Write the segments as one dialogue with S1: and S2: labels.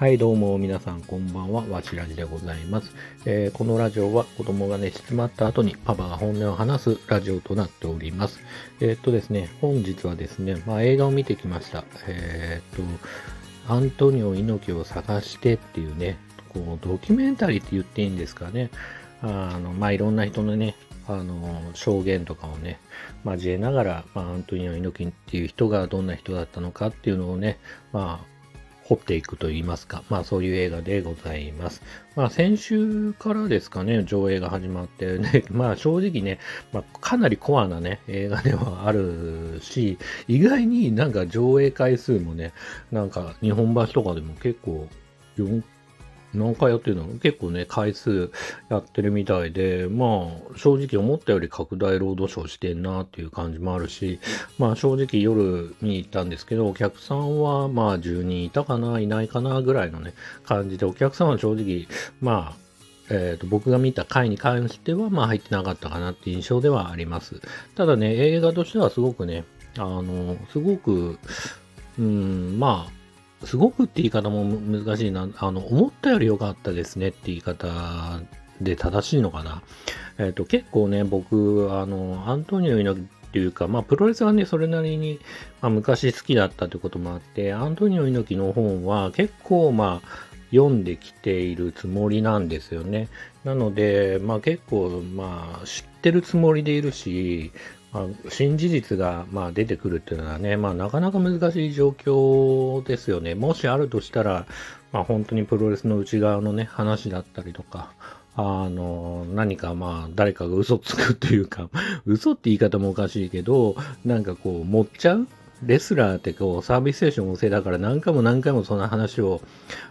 S1: はい、どうも皆さんこんばんは、わしらじでございます、えーこのラジオは子供が寝静まった後にパパが本音を話すラジオとなっております。えーっとですね、本日はですね、まあ、映画を見てきました。えーっと、アントニオ猪木を探してっていうね、こうドキュメンタリーって言っていいんですかね。あの、まあ、いろんな人のね、あの、証言とかをね、交えながら、まあ、アントニオ猪木っていう人がどんな人だったのかっていうのをね、まあ、掘っていくと言いますか、まあそういう映画でございます。まあ先週からですかね、上映が始まって、ね、まあ正直ね、まあ、かなりコアなね、映画ではあるし、意外になんか上映回数もね、なんか日本橋とかでも結構4何回やってるの？結構ね、回数やってるみたいで、まあ、正直思ったより拡大ロードショーしてんなっていう感じもあるし、まあ正直夜見に行ったんですけど、お客さんはまあ10人いたかな、いないかなぐらいのね、感じで、お客さんは正直、まあ、えーと僕が見た回に関しては、まあ入ってなかったかなっていう印象ではあります。ただね、映画としてはすごくね、あの、すごく、うん、まあ、すごくって言い方も難しいな。あの、思ったより良かったですねって言い方で正しいのかな。えっ、と、結構ね、僕、あの、アントニオ猪木っていうか、まあ、プロレスがね、それなりに、まあ、昔好きだったということもあって、アントニオ猪木の本は結構、まあ、読んできているつもりなんですよね。なので、まあ結構、まあ知ってるつもりでいるし、まあ、新事実が、まあ、出てくるっていうのはね、まあ、なかなか難しい状況ですよね。もしあるとしたら、まあ、本当にプロレスの内側のね、話だったりとか、あの、何かまあ、誰かが嘘つくというか、嘘って言い方もおかしいけど、なんかこう、持っちゃうレスラーってこう、サービスステーション旺盛だから何回も何回もそんな話を、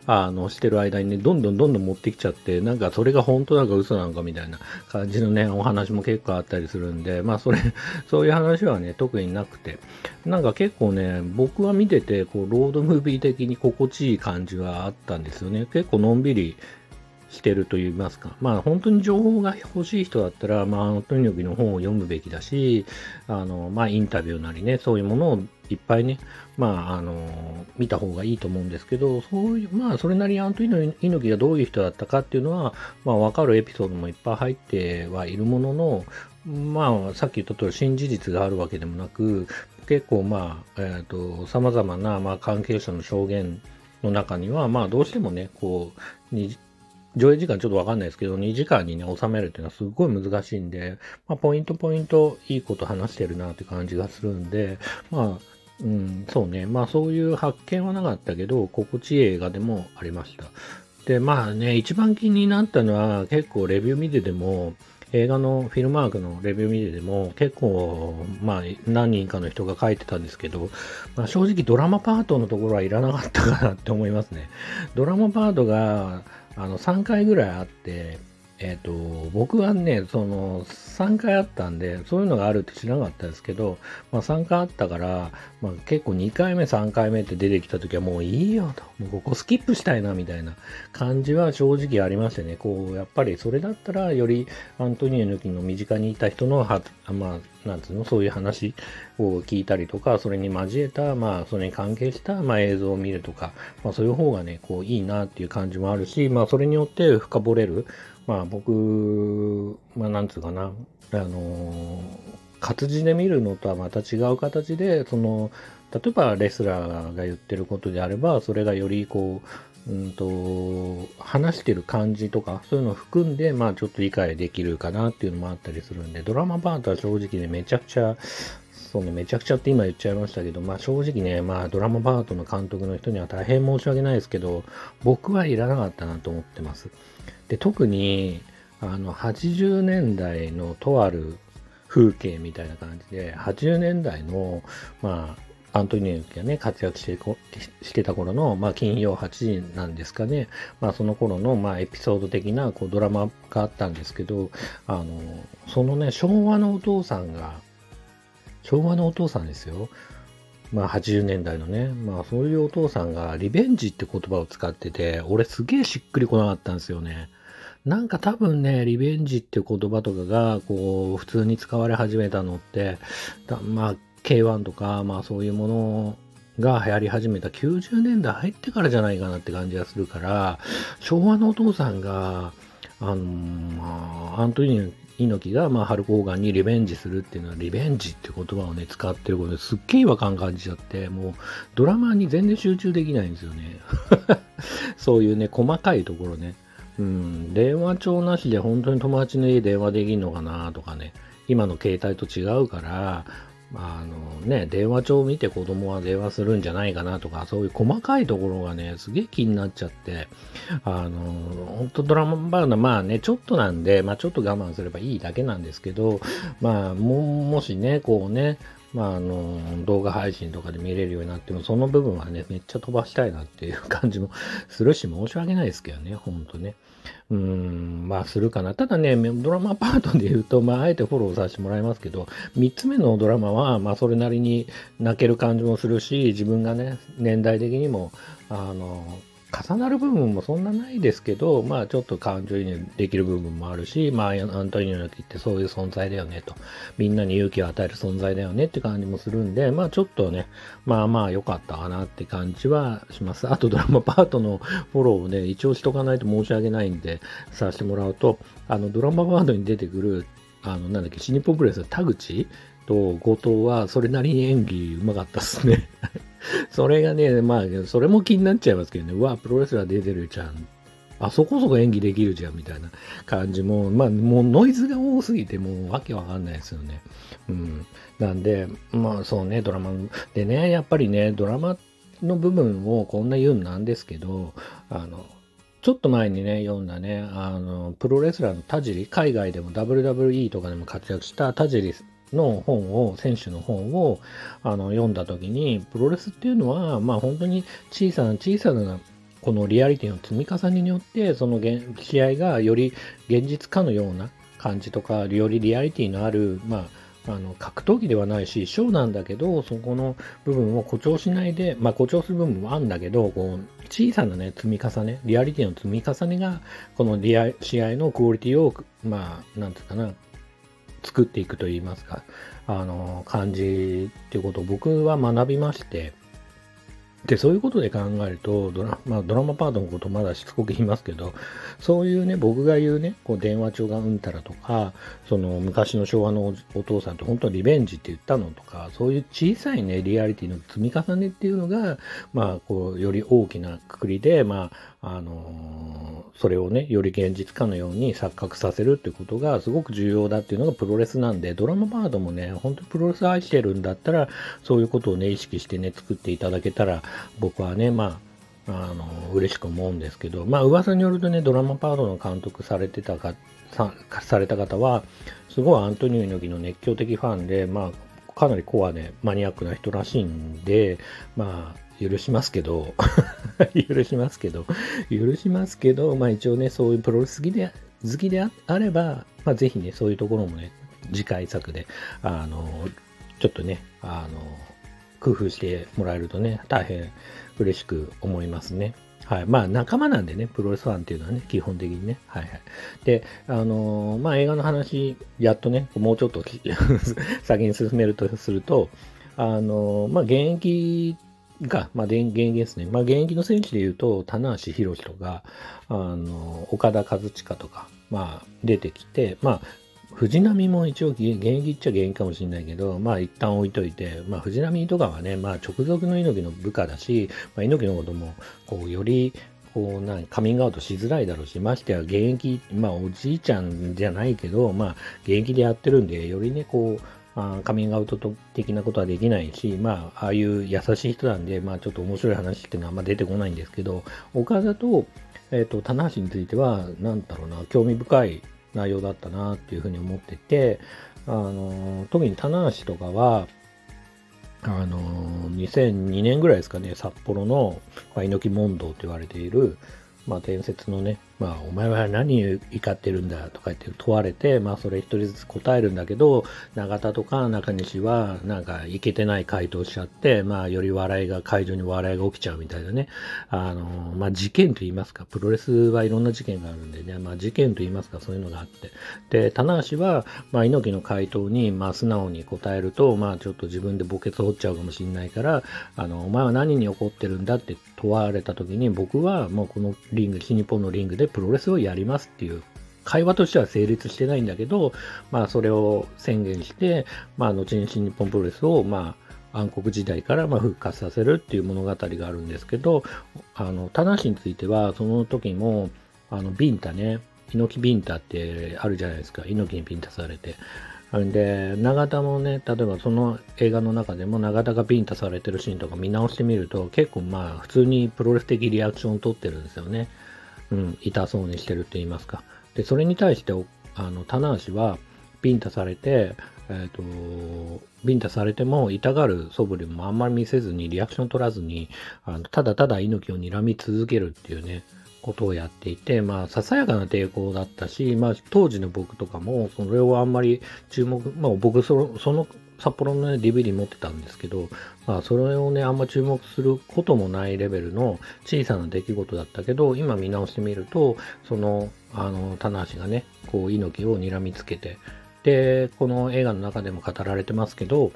S1: あの、してる間にね、どんどんどんどん持ってきちゃって、なんかそれが本当なのか嘘なのかみたいな感じのね、お話も結構あったりするんで、まあそれ、そういう話はね、特になくて、なんか結構ね、僕は見てて、こう、ロードムービー的に心地いい感じはあったんですよね。結構のんびりしてると言いますか。まあ本当に情報が欲しい人だったら、まあアントニオ猪木の本を読むべきだし、あの、まあインタビューなりね、そういうものをいっぱいね、まああの、見た方がいいと思うんですけど、そういう、まあそれなりにアントニオ猪木がどういう人だったかっていうのは、まあわかるエピソードもいっぱい入ってはいるものの、まあさっき言った通り新事実があるわけでもなく、結構まあ、えっ、と、様々な、まあ関係者の証言の中には、まあどうしてもね、こう、上映時間ちょっとわかんないですけど、2時間にね、収めるっていうのはすごい難しいんで、まあ、ポイントポイントいいこと話してるなって感じがするんで、まあ、うん、そうね、まあそういう発見はなかったけど、心地いい映画でもありました。で、まあね、一番気になったのは、結構レビュー見てても、映画のフィルマークのレビュー見てても、結構、まあ、何人かの人が書いてたんですけど、まあ、正直ドラマパートのところはいらなかったかなって思いますね。ドラマパートが、あの、3回ぐらいあって、えっ、と、僕はね、その、3回あったんで、そういうのがあるって知らなかったですけど、まあ3回あったから、まあ結構2回目、3回目って出てきた時はもういいよと、もうここスキップしたいなみたいな感じは正直ありましてね、こう、やっぱりそれだったらよりアントニオ猪木の身近にいた人のは、まあ、なんつうの、そういう話を聞いたりとか、それに交えた、まあ、それに関係した、まあ、映像を見るとか、まあ、そういう方がね、こう、いいなっていう感じもあるし、まあ、それによって深掘れる、まあ、僕、まあ、なんつうかな、あの活字で見るのとはまた違う形で、その、例えばレスラーが言ってることであれば、それがよりこう、うんと、話してる感じとか、そういうのを含んで、まあちょっと理解できるかなっていうのもあったりするんで、ドラマパートは正直ね、めちゃくちゃ、そうね、めちゃくちゃって今言っちゃいましたけど、まあ正直ね、まあドラマパートの監督の人には大変申し訳ないですけど、僕はいらなかったなと思ってます。で、特に、あの、80年代のとある風景みたいな感じで、80年代の、まあ、アントニオ猪木がね、活躍してこしてた頃の、まあ、金曜8時なんですかね。まあ、その頃の、まあ、エピソード的な、こう、ドラマがあったんですけど、あの、そのね、昭和のお父さんが、昭和のお父さんですよ。まあ、80年代のね、まあ、そういうお父さんが、リベンジって言葉を使ってて、俺すげえしっくりこなかったんですよね。なんか多分ね、リベンジっていう言葉とかが、こう、普通に使われ始めたのって、だまあ、K1 とか、まあそういうものが流行り始めた90年代入ってからじゃないかなって感じがするから、昭和のお父さんが、あのー、アントニオ猪木が、まあ、ハルク・ホーガンにリベンジするっていうのは、リベンジって言葉をね、使ってることですっげえ違和感感じちゃって、もう、ドラマに全然集中できないんですよね。そういうね、細かいところね。うん、電話帳なしで本当に友達の家電話できんのかなとかね、今の携帯と違うから、あのね、電話帳を見て子供は電話するんじゃないかなとか、そういう細かいところがね、すげえ気になっちゃって、あの、本当ドラマバーナ、まあね、ちょっとなんで、まあちょっと我慢すればいいだけなんですけど、まあも、もしね、こうね、まあ、あの、動画配信とかで見れるようになっても、その部分はね、めっちゃ飛ばしたいなっていう感じもするし、申し訳ないですけどね、ほんとね。うん、まあ、するかな。ただね、ドラマパートで言うと、まあ、あえてフォローさせてもらいますけど、3つ目のドラマは、まあ、それなりに泣ける感じもするし、自分がね、年代的にも、あの、重なる部分もそんなないですけど、まあちょっと感情移入できる部分もあるし、まあアントニオ猪木ってそういう存在だよねと、みんなに勇気を与える存在だよねって感じもするんで、まあちょっとね、まあまあ良かったかなって感じはします。あとドラマパートのフォローをね、一応しとかないと申し訳ないんで、させてもらうと、あのドラマパートに出てくる、あの、なんだっけ、シニポプレス田口と後藤はそれなりに演技うまかったっすね。それがね、まあ、それも気になっちゃいますけどね、うわ、プロレスラー出てるじゃん。あそこそこ演技できるじゃん、みたいな感じも、まあ、もうノイズが多すぎて、もうわけわかんないですよね。うん。なんで、まあそうね、ドラマ、でね、やっぱりね、ドラマの部分をこんな言うんなんですけど、あの、ちょっと前にね、読んだね、あの、プロレスラーの田尻、海外でも WWE とかでも活躍した田尻の本を、選手の本をあの読んだ時に、プロレスっていうのは、まあ本当に小さな小さなこのリアリティの積み重ねによって、その試合がより現実化のような感じとか、よりリアリティのある、まあ、あの格闘技ではないし、ショーなんだけど、そこの部分を誇張しないで、まあ誇張する部分もあるんだけど、こう小さなね、積み重ね、リアリティの積み重ねが、このリア試合のクオリティを、まあ、なんていうかな、作っていくといいますか、あの、感じっていうことを僕は学びまして、で、そういうことで考えると、ドラ,、まあ、ドラマパートのことまだしつこく言いますけど、そういうね、僕が言うね、こう電話帳がうんたらとか、その昔の昭和のお父さんって本当はリベンジって言ったのとか、そういう小さいね、リアリティの積み重ねっていうのが、まあ、こう、より大きなくくりで、まあ、のー、それをね、より現実化のように錯覚させるってことがすごく重要だっていうのがプロレスなんで、ドラマパートもね、本当にプロレス愛してるんだったら、そういうことをね、意識してね、作っていただけたら、僕はね、まあ、あの、嬉しく思うんですけど、まあ、噂によるとね、ドラマパートの監督されてたか、さされた方は、すごいアントニオ猪木の熱狂的ファンで、まあ、かなりコアでマニアックな人らしいんで、まあ、許しますけど、許しますけど、許しますけど、まあ一応ね、そういうプロレス好きで、好きであれば、まあぜひね、そういうところもね、次回作で、あの、ちょっとね、あの、工夫してもらえるとね、大変嬉しく思いますね。はい。まあ仲間なんでね、プロレスファンっていうのはね、基本的にね。はいはい。で、あの、まあ映画の話、やっとね、もうちょっと 先に進めるとすると、あの、まあ現役が、まあ、現役ですね。まあ、現役の選手で言うと、棚橋宏とか、あの、岡田和親とか、まあ、出てきて、まあ、藤波も一応現役っちゃ現役かもしれないけど、まあ一旦置いといて、まあ藤波とかはね、まあ直属の猪木の部下だし、まあ猪木のことも、こう、より、こう、なカミングアウトしづらいだろうし、ましてや現役、まあおじいちゃんじゃないけど、まあ現役でやってるんで、よりね、こう、あカミングアウト的なことはできないし、まあ、ああいう優しい人なんで、まあ、ちょっと面白い話っていうのはあんま出てこないんですけど、岡田と、えっ、ー、と、棚橋については、なんだろうな、興味深い内容だったなっていうふうに思ってて、あの、特に棚橋とかは、あの、2002年ぐらいですかね、札幌の猪木問答と言われている、まあ、伝説のね、まあ、お前は何怒ってるんだとか言って問われて、まあ、それ一人ずつ答えるんだけど、永田とか中西は、なんか、いけてない回答しちゃって、まあ、より笑いが、会場に笑いが起きちゃうみたいなね、あの、まあ、事件と言いますか、プロレスはいろんな事件があるんでね、まあ、事件と言いますか、そういうのがあって。で、棚橋は、まあ、猪木の回答に、まあ、素直に答えると、まあ、ちょっと自分で墓穴掘っちゃうかもしれないから、あの、お前は何に怒ってるんだって問われた時に、僕はもうこのリング、新日本のリングでプロレスをやりますっていう会話としては成立してないんだけど、まあそれを宣言して、まあ後に新日本プロレスを、まあ暗黒時代からま復活させるっていう物語があるんですけど、あの、田無については、その時も、あの、ビンタね、猪木ビンタってあるじゃないですか。猪木にビンタされて。んで、永田もね、例えばその映画の中でも永田がビンタされてるシーンとか見直してみると、結構まあ普通にプロレス的リアクションを取ってるんですよね。うん、痛そうにしてるって言いますか。で、それに対して、あの、棚橋は、ビンタされて、えっ、ー、と、ビンタされても痛がる素振りもあんまり見せずに、リアクション取らずに、あのただただ猪木を睨み続けるっていうね、ことをやっていて、まあ、ささやかな抵抗だったし、まあ、当時の僕とかも、それをあんまり注目、まあ、僕その、その札幌のね、DVD 持ってたんですけど、まあ、それをね、あんま注目することもないレベルの小さな出来事だったけど、今見直してみると、その、あの、棚橋がね、こう、猪木を睨みつけて、で、この映画の中でも語られてますけど、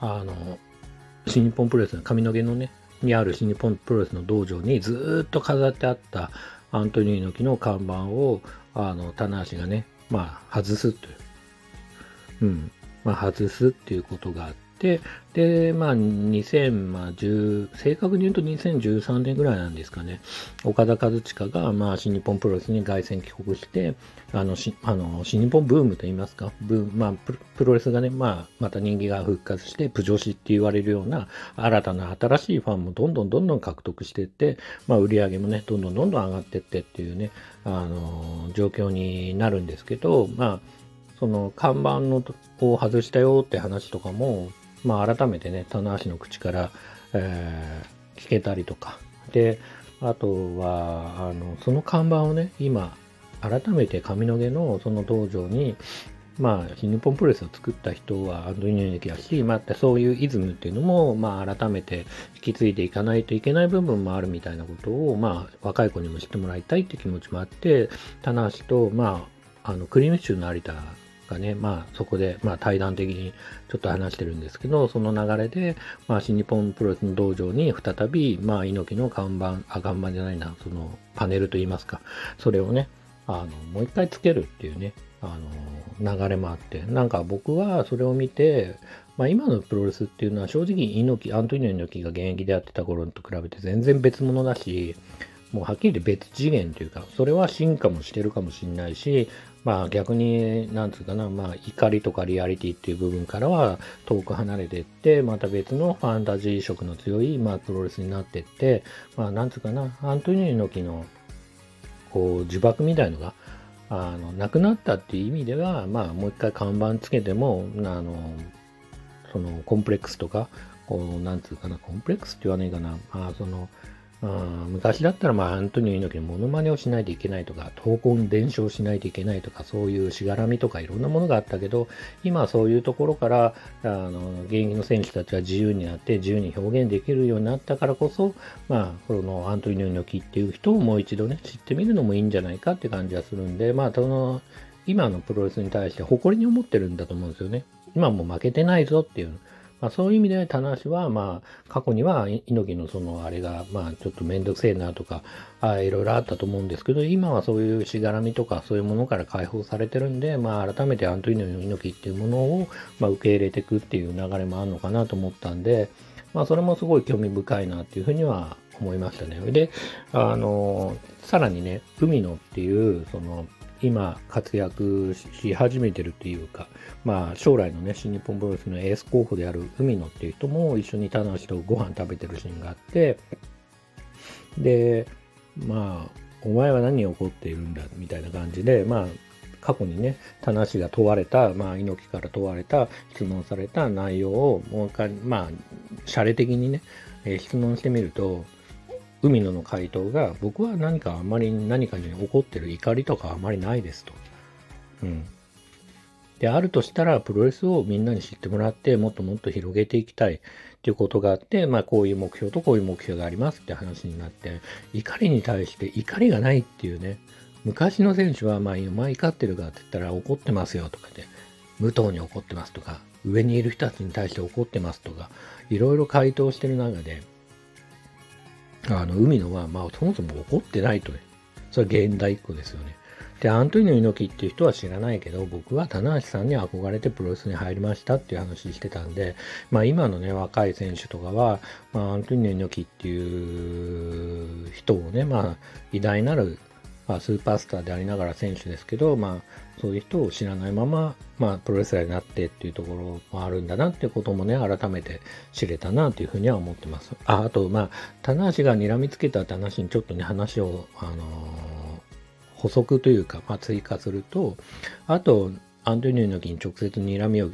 S1: あの、新日本プロレスの髪の毛のね、にある新日本プロレスの道場にずっと飾ってあったアントニオ猪木の看板を、あの、棚橋がね、まあ、外すという。うん。まあ、外すっていうことがあって、で、まあ、2010、正確に言うと2013年ぐらいなんですかね、岡田和親が、まあ、新日本プロレスに凱旋帰国して、あの、しあの新日本ブームと言いますか、ブーまあプ、ロレスがね、まあ、また人気が復活して、プ女子って言われるような、新たな新しいファンもどんどんどんどん獲得していって、まあ、売り上げもね、どんどんどんどん上がっていってっていうね、あの、状況になるんですけど、まあ、その看板のを外したよって話とかも、まあ、改めてね、棚橋の口から、えー、聞けたりとか。で、あとは、あの、その看板をね、今、改めて髪の毛のその道場に、まあ、新日本プロレスを作った人はアンドニオ猪木だし、まあ、そういうイズムっていうのも、まあ、改めて引き継いでいかないといけない部分もあるみたいなことを、まあ、若い子にも知ってもらいたいって気持ちもあって、棚橋と、まあ、あの、クリームシチューの有田がね、まあそこで、まあ対談的にちょっと話してるんですけど、その流れで、まあ新日本プロレスの道場に再び、まあ猪木の看板、あ、看板じゃないな、そのパネルといいますか、それをね、あの、もう一回つけるっていうね、あの、流れもあって、なんか僕はそれを見て、まあ今のプロレスっていうのは正直猪木、アントニオ猪木が現役でやってた頃と比べて全然別物だし、もうはっきり言って別次元というか、それは進化もしてるかもしれないし、まあ逆に、なんつうかな、まあ怒りとかリアリティっていう部分からは遠く離れていって、また別のファンタジー色の強い、まあプロレスになっていって、まあなんつうかな、アントニオ猪木の、こう呪縛みたいのが、あの、なくなったっていう意味では、まあもう一回看板つけても、あの、そのコンプレックスとか、こう、なんつうかな、コンプレックスって言わないかな、まあその、昔だったら、まあ、アントニオ猪木のモノマネをしないといけないとか、闘魂伝承しないといけないとか、そういうしがらみとかいろんなものがあったけど、今はそういうところから、あの、現役の選手たちは自由になって自由に表現できるようになったからこそ、まあ、このアントニオ猪木っていう人をもう一度ね、知ってみるのもいいんじゃないかって感じはするんで、まあ、その、今のプロレスに対して誇りに思ってるんだと思うんですよね。今も負けてないぞっていう。まあ、そういう意味で棚橋は、まあ、過去には猪木のそのあれが、まあ、ちょっとめんどくせえなとかあ、いろいろあったと思うんですけど、今はそういうしがらみとかそういうものから解放されてるんで、まあ、改めてアントニオ猪木っていうものを、まあ、受け入れていくっていう流れもあるのかなと思ったんで、まあ、それもすごい興味深いなっていうふうには思いましたね。で、あの、さらにね、海野っていう、その、今活躍し始めてるっていうか、まあ将来のね、新日本プロレスのエース候補である海野っていう人も一緒に棚橋とご飯食べてるシーンがあって、で、まあ、お前は何に怒っているんだみたいな感じで、まあ、過去にね、棚橋が問われた、まあ、猪木から問われた、質問された内容をもう一回、まあ、シャレ的にね、えー、質問してみると、海野の回答が、僕は何かあんまり何かに怒ってる怒りとかあまりないですと。うん。で、あるとしたら、プロレスをみんなに知ってもらって、もっともっと広げていきたいっていうことがあって、まあ、こういう目標とこういう目標がありますって話になって、怒りに対して怒りがないっていうね、昔の選手は、まあ、お前怒ってるかって言ったら怒ってますよとかで、無党に怒ってますとか、上にいる人たちに対して怒ってますとか、いろいろ回答してる中で、あの、海野は、まあ、そもそも怒ってないとね。それは現代一個ですよね。で、アントニオ猪木っていう人は知らないけど、僕は棚橋さんに憧れてプロレスに入りましたっていう話してたんで、まあ今のね、若い選手とかは、まあアントニオ猪木っていう人をね、まあ偉大なる、まあ、スーパースターでありながら選手ですけど、まあそういう人を知らないまま、まあプロレスラーになってっていうところもあるんだなっていうこともね、改めて知れたなというふうには思ってます。あ、あと、まあ、棚橋が睨みつけたって話にちょっとね、話を、あのー補足というか、まあ、追加すると、あと、アントニオ猪木に直接睨みを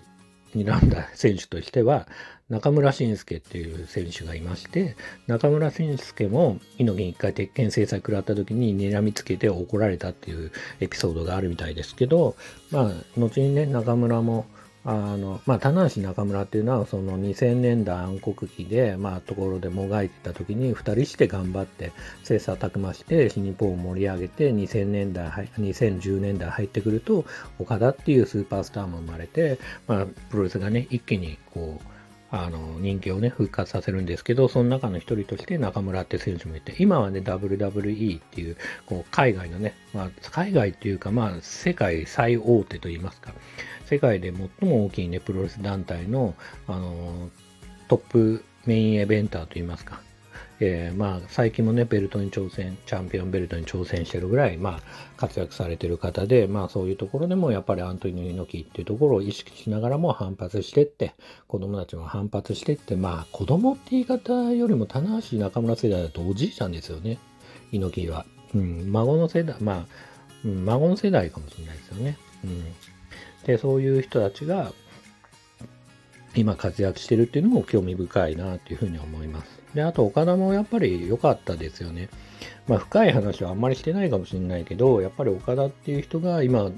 S1: 睨んだ選手としては、中村慎介っていう選手がいまして、中村慎介も猪木に一回鉄拳制裁食らった時に睨みつけて怒られたっていうエピソードがあるみたいですけど、まあ、後にね、中村もあの、まあ、棚橋中村っていうのは、その2000年代暗黒期で、まあ、ところでもがいてた時に、二人して頑張って、切磋琢磨して、新日本を盛り上げて、2000年代、2010年代入ってくると、岡田っていうスーパースターも生まれて、まあ、プロレスがね、一気に、こう、あの、人気をね、復活させるんですけど、その中の一人として中村って選手もいて、今はね、WWE っていう、こう、海外のね、まあ、海外っていうか、まあ、世界最大手といいますか、世界で最も大きいね、プロレス団体の、あのトップメインイベンターといいますか、えー、まあ、最近もね、ベルトに挑戦、チャンピオンベルトに挑戦してるぐらい、まあ、活躍されてる方で、まあ、そういうところでも、やっぱりアントニオ猪木っていうところを意識しながらも反発してって、子供たちも反発してって、まあ、子供って言い方よりも、棚橋中村世代だとおじいちゃんですよね、猪木は。うん、孫の世代、まあ、うん、孫の世代かもしれないですよね。うんで、そういう人たちが今活躍してるっていうのも興味深いなというふうに思います。で、あと岡田もやっぱり良かったですよね。まあ深い話はあんまりしてないかもしれないけど、やっぱり岡田っていう人が今、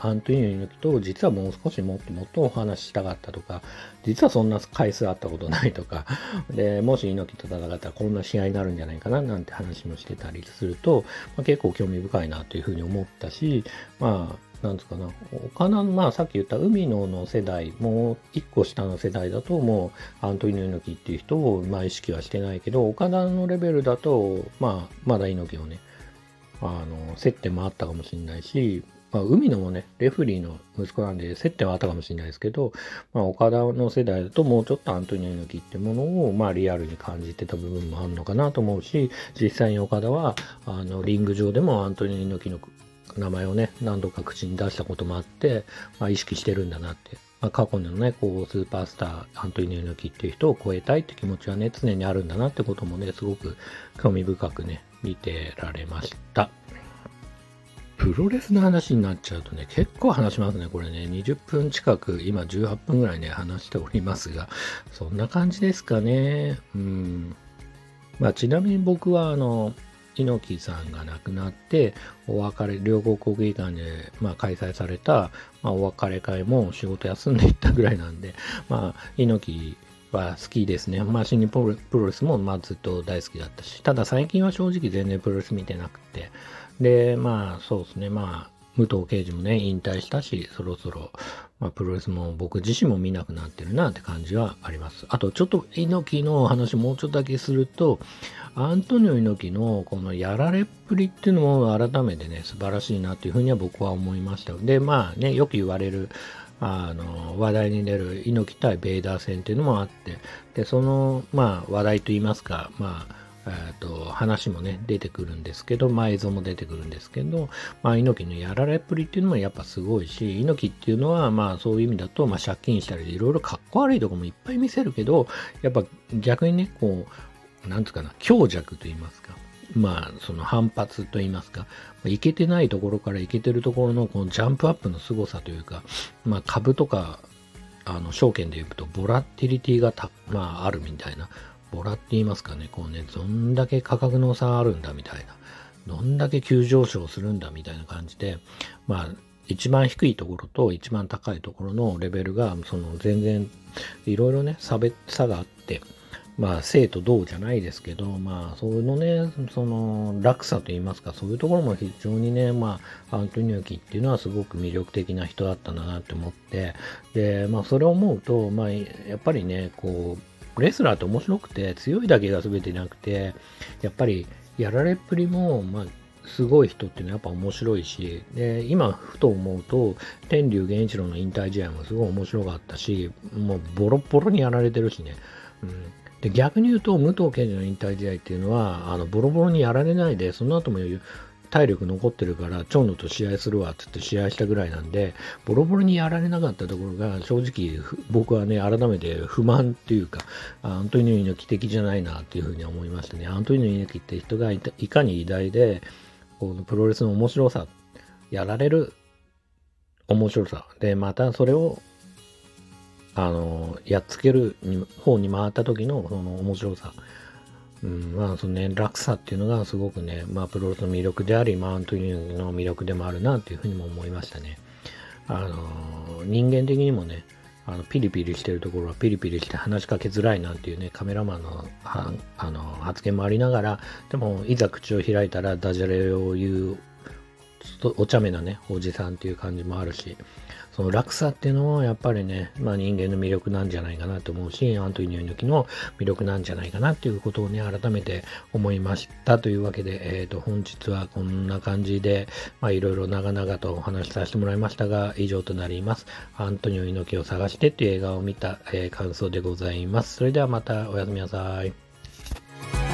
S1: アントニオ猪木と実はもう少しもっともっとお話ししたかったとか、実はそんな回数あったことないとか、で、もし猪木と戦ったらこんな試合になるんじゃないかななんて話もしてたりすると、まあ、結構興味深いなというふうに思ったし、まあ、なんつうかな、岡田、まあさっき言った海野の世代、もう一個下の世代だともうアントニオ猪木っていう人をまあ意識はしてないけど、岡田のレベルだと、まあまだ猪木をね、あの、接点もあったかもしれないし、まあ、海野もね、レフリーの息子なんで接点はあったかもしれないですけど、まあ、岡田の世代だともうちょっとアントニオ猪木ってものを、まあ、リアルに感じてた部分もあるのかなと思うし、実際に岡田は、あの、リング上でもアントニオ猪木の名前をね、何度か口に出したこともあって、まあ、意識してるんだなって。まあ、過去のね、こう、スーパースター、アントニオ猪木っていう人を超えたいって気持ちはね、常にあるんだなってこともね、すごく興味深くね、見てられました。プロレスの話になっちゃうとね、結構話しますね。これね、20分近く、今18分ぐらいね、話しておりますが、そんな感じですかね。うん。まあ、ちなみに僕は、あの、猪木さんが亡くなって、お別れ、両国国技館で、まあ、開催された、まあ、お別れ会も仕事休んでいったぐらいなんで、まあ、猪木は好きですね。まあ、新日本プロレスも、まあ、ずっと大好きだったし、ただ最近は正直全然プロレス見てなくて、で、まあ、そうですね、まあ、武藤刑事もね、引退したし、そろそろ、まあ、プロレスも僕自身も見なくなってるなって感じはあります。あと、ちょっと猪木の話もうちょっとだけすると、アントニオ猪木のこのやられっぷりっていうのも改めてね、素晴らしいなというふうには僕は思いました。で、まあね、よく言われる、あの、話題に出る猪木対ベイダー戦っていうのもあって、で、その、まあ話題といいますか、まあ、えーと、話もね、出てくるんですけど、まあ、映像も出てくるんですけど、まあ、猪木のやられっぷりっていうのもやっぱすごいし、猪木っていうのは、まあ、そういう意味だと、まあ、借金したり、いろいろかっこ悪いとこもいっぱい見せるけど、やっぱ逆にね、こう、なんつうかな、強弱と言いますか、まあ、その反発と言いますか、いけてないところからいけてるところのこのジャンプアップの凄さというか、まあ、株とか、あの、証券で言うと、ボラティリティがた、まあ、あるみたいな、ボラって言いますかね、こうね、どんだけ価格の差あるんだみたいな、どんだけ急上昇するんだみたいな感じで、まあ、一番低いところと一番高いところのレベルが、その全然、いろいろね、差別差があって、まあ、生と同じゃないですけど、まあ、そのね、その、落差といいますか、そういうところも非常にね、まあ、アントニオキっていうのはすごく魅力的な人だったんだなって思って、で、まあ、それを思うと、まあ、やっぱりね、こう、レスラーって面白くて、強いだけが全てなくて、やっぱり、やられっぷりも、まあ、すごい人っていうのはやっぱ面白いし、で、今ふと思うと、天竜源一郎の引退試合もすごい面白かったし、もうボロボロにやられてるしね。うん、で逆に言うと、武藤健二の引退試合っていうのは、あのボロボロにやられないで、その後も体力残ってるから、長野と試合するわってって試合したぐらいなんで、ボロボロにやられなかったところが、正直、僕はね、改めて不満っていうか、アントニオ猪木的じゃないなっていうふうに思いましたね。アントニオ猪木って人がいかに偉大で、このプロレスの面白さ、やられる面白さ。で、またそれを、あの、やっつける方に回った時のその面白さ。うん、まあ、そのね、落差っていうのがすごくね、まあ、プロレスの魅力であり、マウントニーの魅力でもあるなっていうふうにも思いましたね。あの、人間的にもね、あのピリピリしてるところはピリピリして話しかけづらいなんていうね、カメラマンのはあの発言もありながら、でも、いざ口を開いたらダジャレを言う、ちょっとお茶目なね、おじさんっていう感じもあるし、その落差っていうのはやっぱりね、まあ人間の魅力なんじゃないかなと思うし、アントニオ猪木の魅力なんじゃないかなっていうことをね、改めて思いましたというわけで、えっ、ー、と、本日はこんな感じで、まいろいろ長々とお話しさせてもらいましたが、以上となります。アントニオ猪木を探してっていう映画を見た、えー、感想でございます。それではまたおやすみなさい。